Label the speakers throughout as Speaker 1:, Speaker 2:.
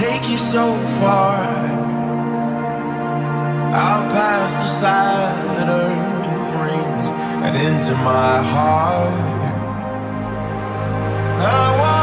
Speaker 1: take you so far. Out past the Saturn rings and into my heart. I want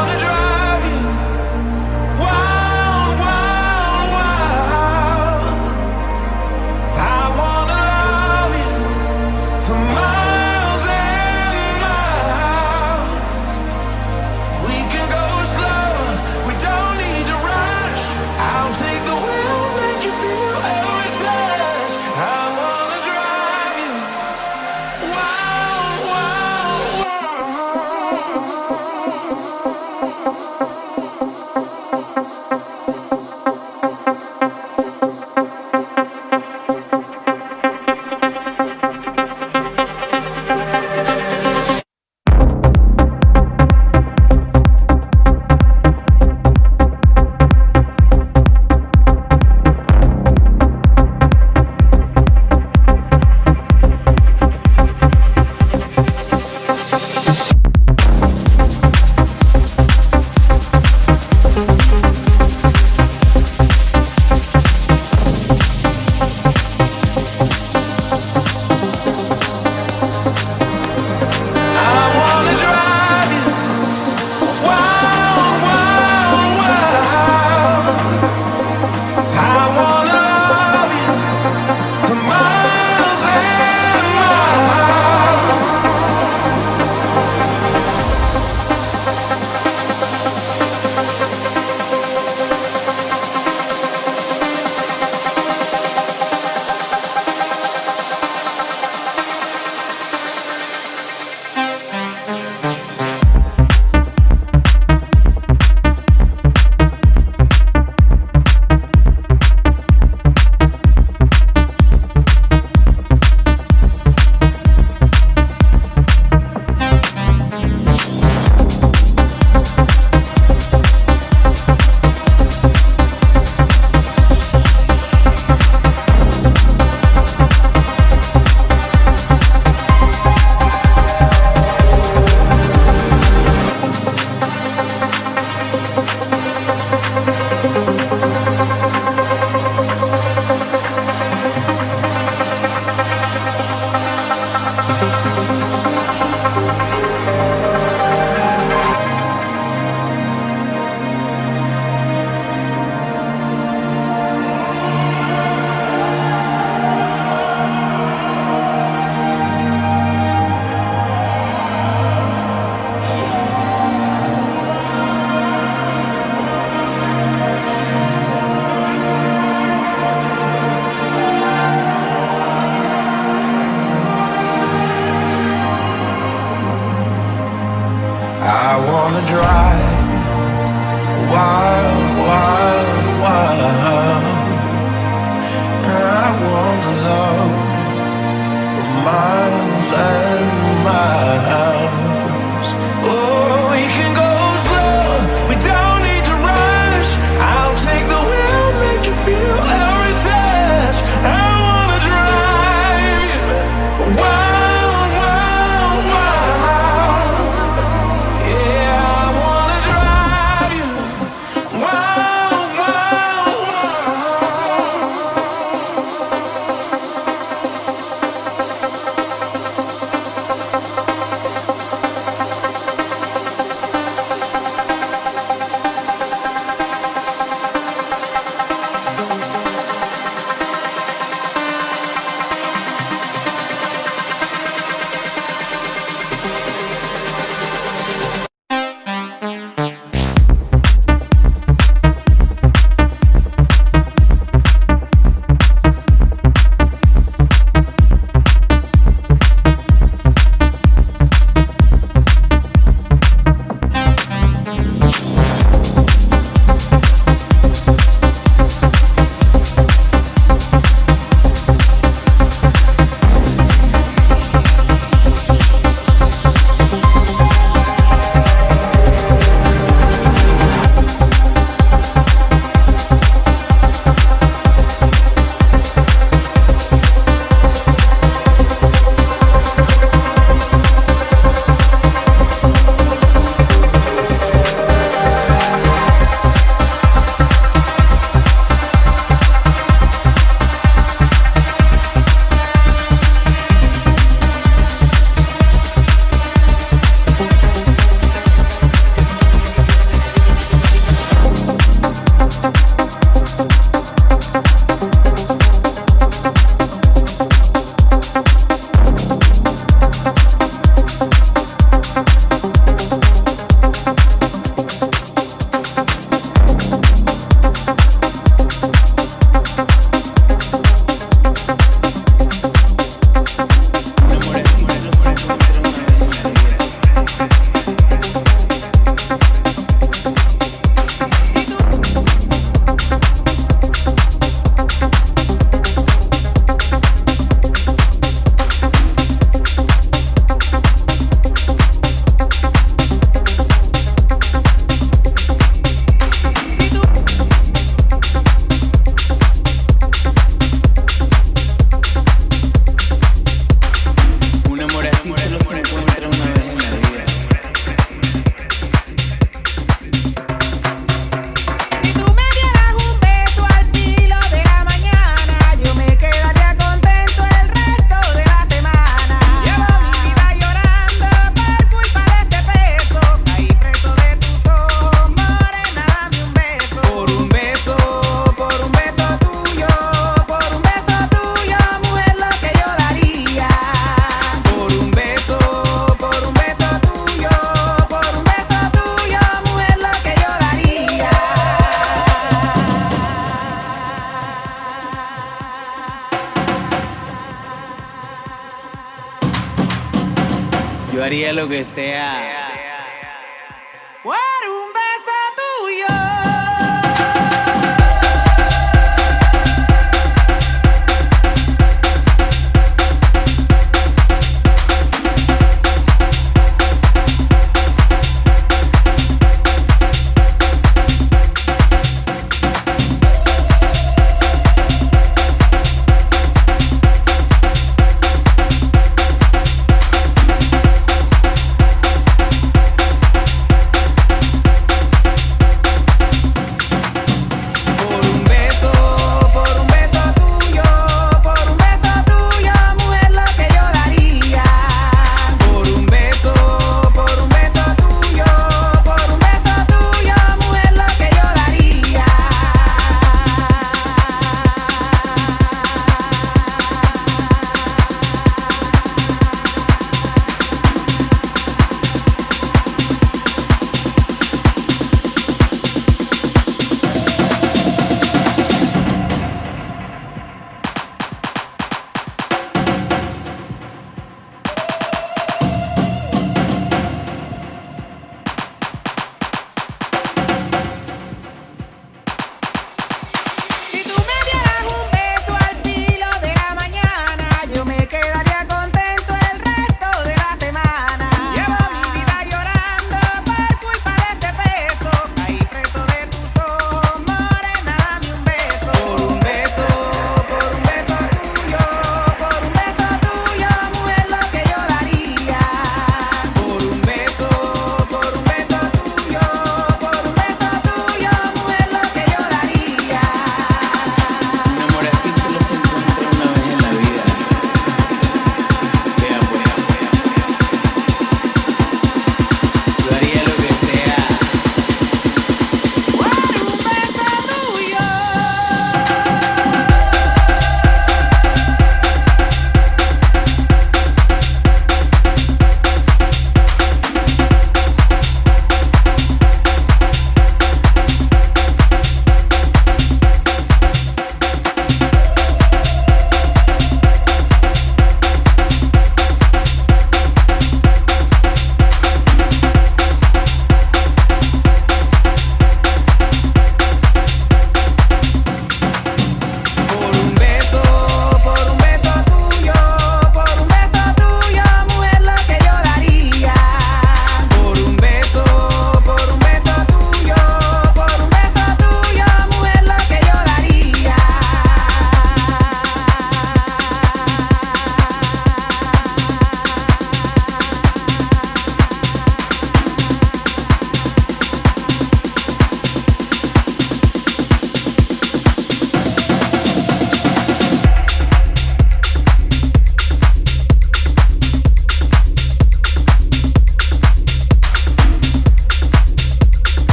Speaker 2: 为谁啊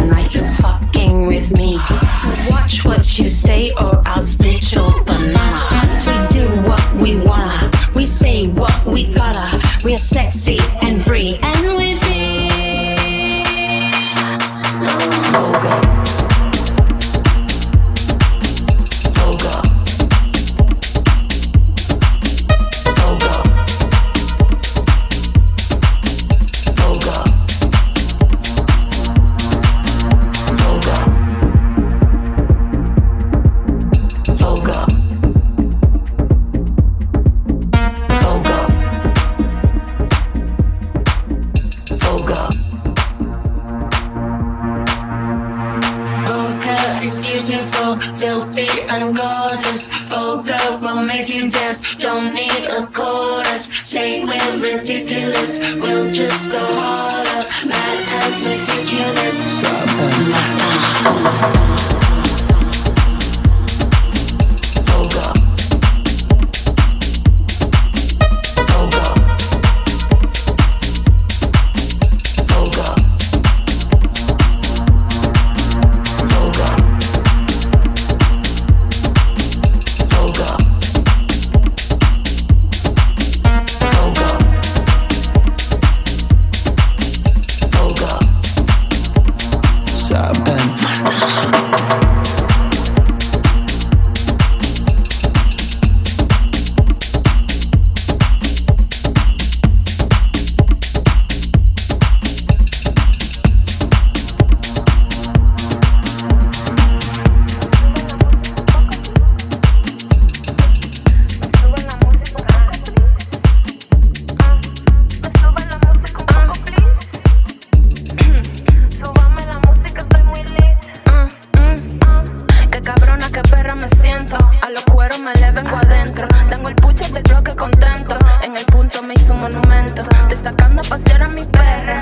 Speaker 3: tonight. You fucking with me. Watch what you filthy and gorgeous. Vocal will make you dance. Don't need a chorus. Say we're ridiculous. We'll just go hard.
Speaker 4: los cueros me le vengo adentro. Tengo el puche del bloque contento. En el punto me hizo un monumento. Estoy sacando a pasear a mi perra.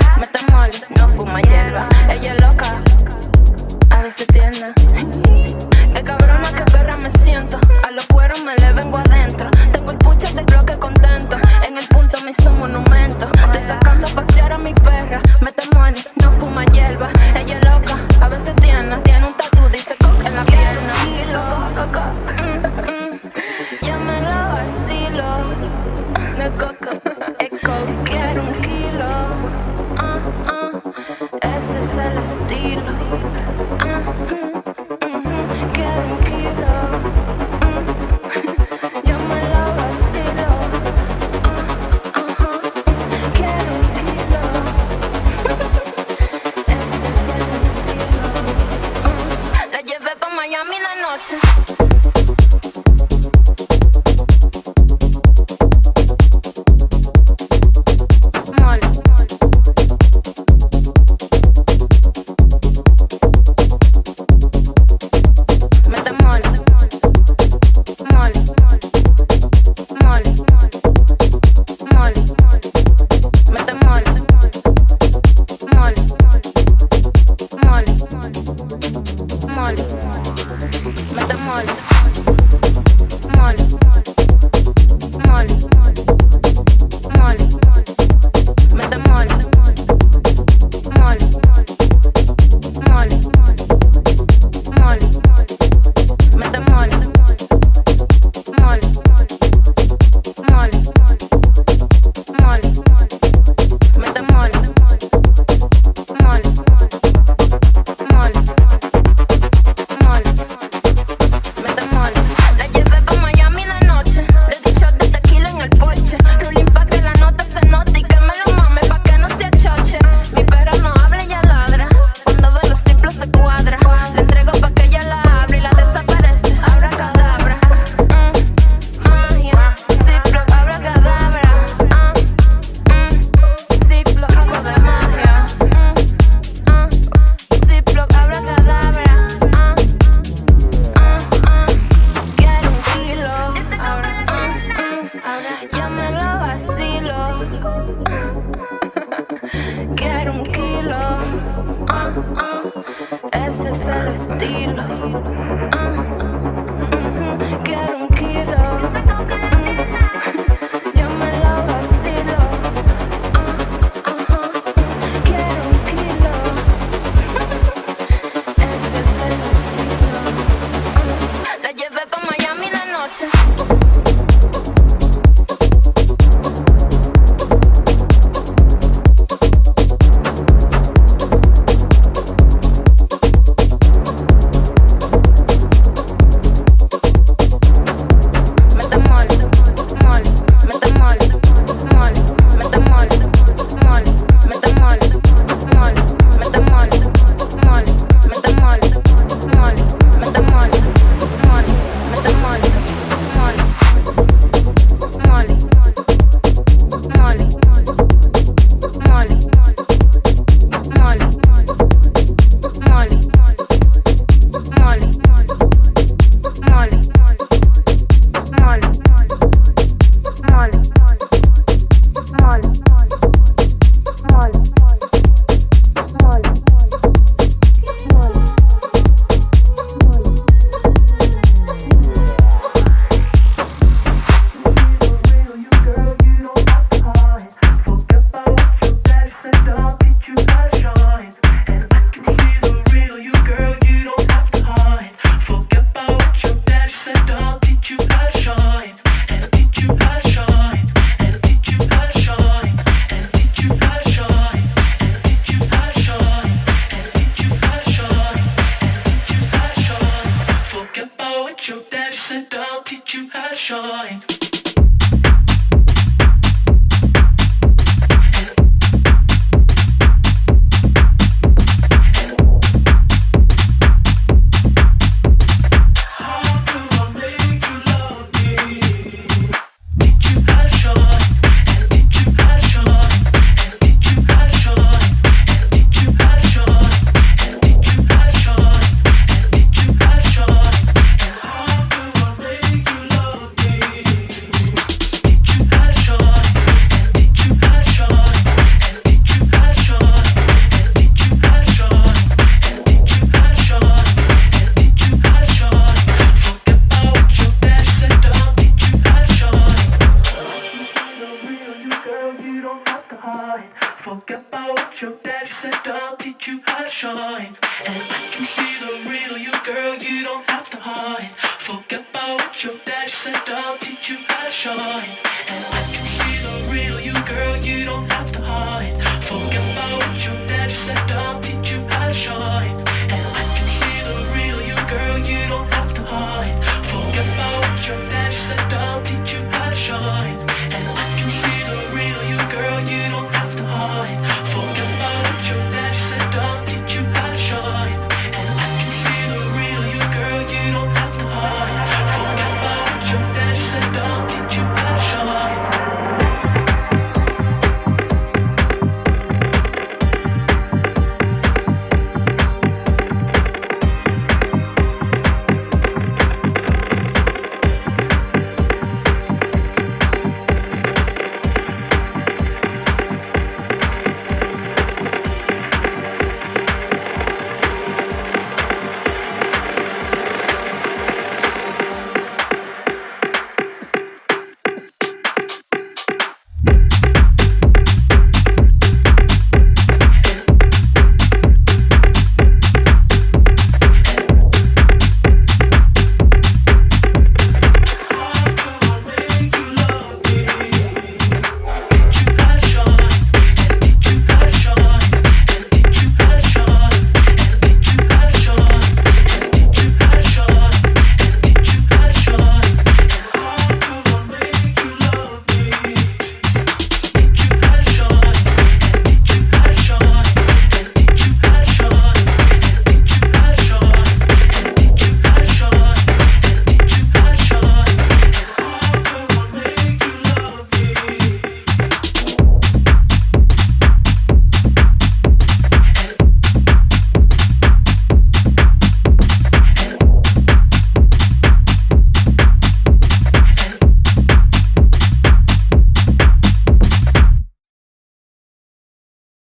Speaker 4: and let me see the real you, girl. You don't have to.